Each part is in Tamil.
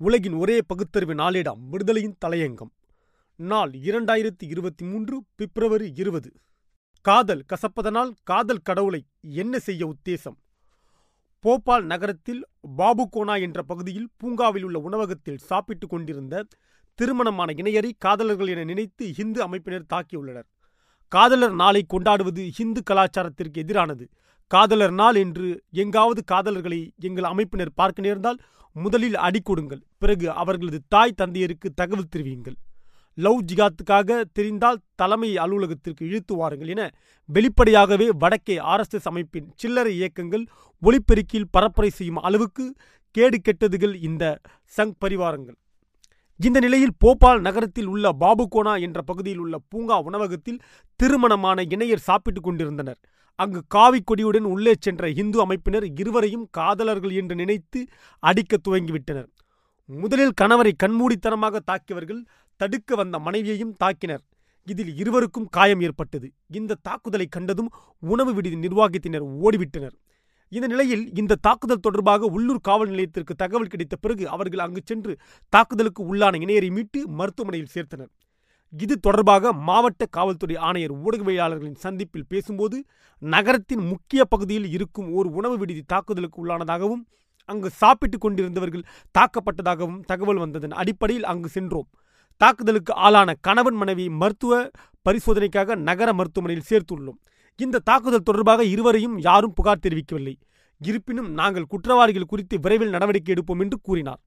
உலகின் ஒரே பகுத்தறிவு நாளிடம் விடுதலையின் தலையங்கம். நாள் இரண்டாயிரத்தி இருபத்தி மூன்று பிப்ரவரி இருபது. காதல் கசப்பதனால் காதல் கடவுளை என்ன செய்ய உத்தேசம்? போபால் நகரத்தில் பாபுகோனா என்ற பகுதியில் பூங்காவில் உள்ள உணவகத்தில் சாப்பிட்டுக் கொண்டிருந்த திருமணமான இணையரை காதலர்கள் என நினைத்து இந்து அமைப்பினர் தாக்கியுள்ளனர். காதலர் நாளை கொண்டாடுவது இந்து கலாச்சாரத்திற்கு எதிரானது. காதலர் நாள் என்று எங்காவது காதலர்களை எங்கள் அமைப்பினர் பார்க்க நேர்ந்தால் முதலில் அடிக்கொடுங்கள் பிறகு அவர்களது தாய் தந்தையருக்கு தகவல் தெரிவியுங்கள். லவ் ஜிகாத்துக்காக தெரிந்தால் தலைமை அலுவலகத்திற்கு இழுத்து வாருங்கள் என வெளிப்படையாகவே வடக்கே ஆர்எஸ்எஸ் அமைப்பின் சில்லறை இயக்கங்கள் ஒளிப்பெருக்கியில் பரப்புரை செய்யும் அளவுக்கு கேடு கெட்டதுகள் இந்த சங் பரிவாரங்கள். இந்த நிலையில் போபால் நகரத்தில் உள்ள பாபுகோனா என்ற பகுதியில் உள்ள பூங்கா உணவகத்தில் திருமணமான இணையர் சாப்பிட்டுக் கொண்டிருந்தனர். அங்கு காவி கொடியுடன் உள்ளே சென்ற இந்து அமைப்பினர் இருவரையும் காதலர்கள் என்று நினைத்து அடிக்க துவங்கிவிட்டனர். முதலில் கணவரை கண்மூடித்தனமாக தாக்கியவர்கள் தடுக்க வந்த மனைவியையும் தாக்கினர். இதில் இருவருக்கும் காயம் ஏற்பட்டது. இந்த தாக்குதலை கண்டதும் உணவு விடுதி நிர்வாகத்தினர் ஓடிவிட்டனர். இந்த நிலையில் இந்த தாக்குதல் தொடர்பாக உள்ளூர் காவல் நிலையத்திற்கு தகவல் கிடைத்த பிறகு அவர்கள் அங்கு சென்று தாக்குதலுக்கு உள்ளான இணையரை மீட்டு மருத்துவமனையில் சேர்த்தனர். இது தொடர்பாக மாவட்ட காவல்துறை ஆணையர் ஊடகவியலாளர்களின் சந்திப்பில் பேசும்போது நகரத்தின் முக்கிய பகுதியில் இருக்கும் ஒரு உணவு விடுதி தாக்குதலுக்கு உள்ளானதாகவும் அங்கு சாப்பிட்டுக் கொண்டிருந்தவர்கள் தாக்கப்பட்டதாகவும் தகவல் வந்ததன் அடிப்படையில் அங்கு சென்றோம். தாக்குதலுக்கு ஆளான கணவன் மனைவி மருத்துவ பரிசோதனைக்காக நகர மருத்துவமனையில் சேர்த்துள்ளோம். இந்த தாக்குதல் தொடர்பாக இருவரையும் யாரும் புகார் தெரிவிக்கவில்லை. இருப்பினும் நாங்கள் குற்றவாளிகள் குறித்து விரைவில் நடவடிக்கை எடுப்போம் என்று கூறினார்.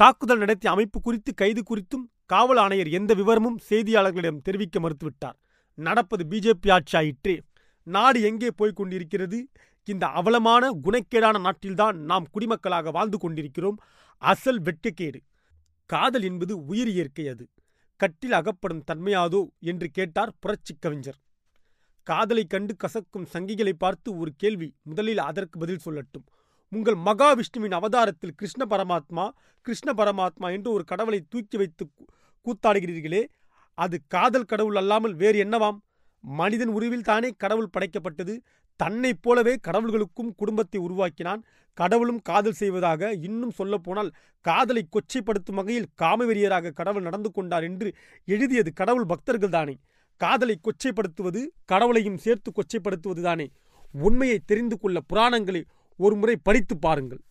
தாக்குதல் நடத்திய அமைப்பு குறித்து கைது குறித்தும் காவல் ஆணையர் எந்த விவரமும் செய்தியாளர்களிடம் தெரிவிக்க மறுத்துவிட்டார். நடப்பது பிஜேபி ஆட்சி நாடு எங்கே போய்க் கொண்டிருக்கிறது? இந்த அவலமான குணக்கேடான நாட்டில்தான் நாம் குடிமக்களாக வாழ்ந்து கொண்டிருக்கிறோம். அசல் வெட்கக்கேடு. காதல் என்பது உயிர் இயற்கை அது. கட்டில் அகப்படும் தன்மையாதோ என்று கேட்டார் புரட்சிக் கவிஞர். காதலை கண்டு கசக்கும் சங்கிகளை பார்த்து ஒரு கேள்வி முதலில் அதற்கு பதில் சொல்லட்டும். உங்கள் மகாவிஷ்ணுவின் அவதாரத்தில் கிருஷ்ண பரமாத்மா கிருஷ்ண பரமாத்மா என்று ஒரு கடவுளை தூக்கி வைத்து கூத்தாடுகிறீர்களே அது காதல் கடவுள் அல்லாமல் வேறு என்னவாம்? மனிதன் உருவில் தானே கடவுள் படைக்கப்பட்டது தன்னைப் போலவே கடவுள்களுக்கும் குடும்பத்தை உருவாக்கினான் கடவுளும் காதல் செய்வதாக இன்னும் சொல்லப்போனால் காதலை கொச்சைப்படுத்தும் வகையில் காமவெறியராக கடவுள் நடந்து கொண்டார் என்று எழுதியது கடவுள் பக்தர்கள் தானே. காதலை கொச்சைப்படுத்துவது கடவுளையும் சேர்த்து கொச்சைப்படுத்துவது தானே. உண்மையை தெரிந்து கொள்ள புராணங்களை ஒருமுறை படித்து பாருங்கள்.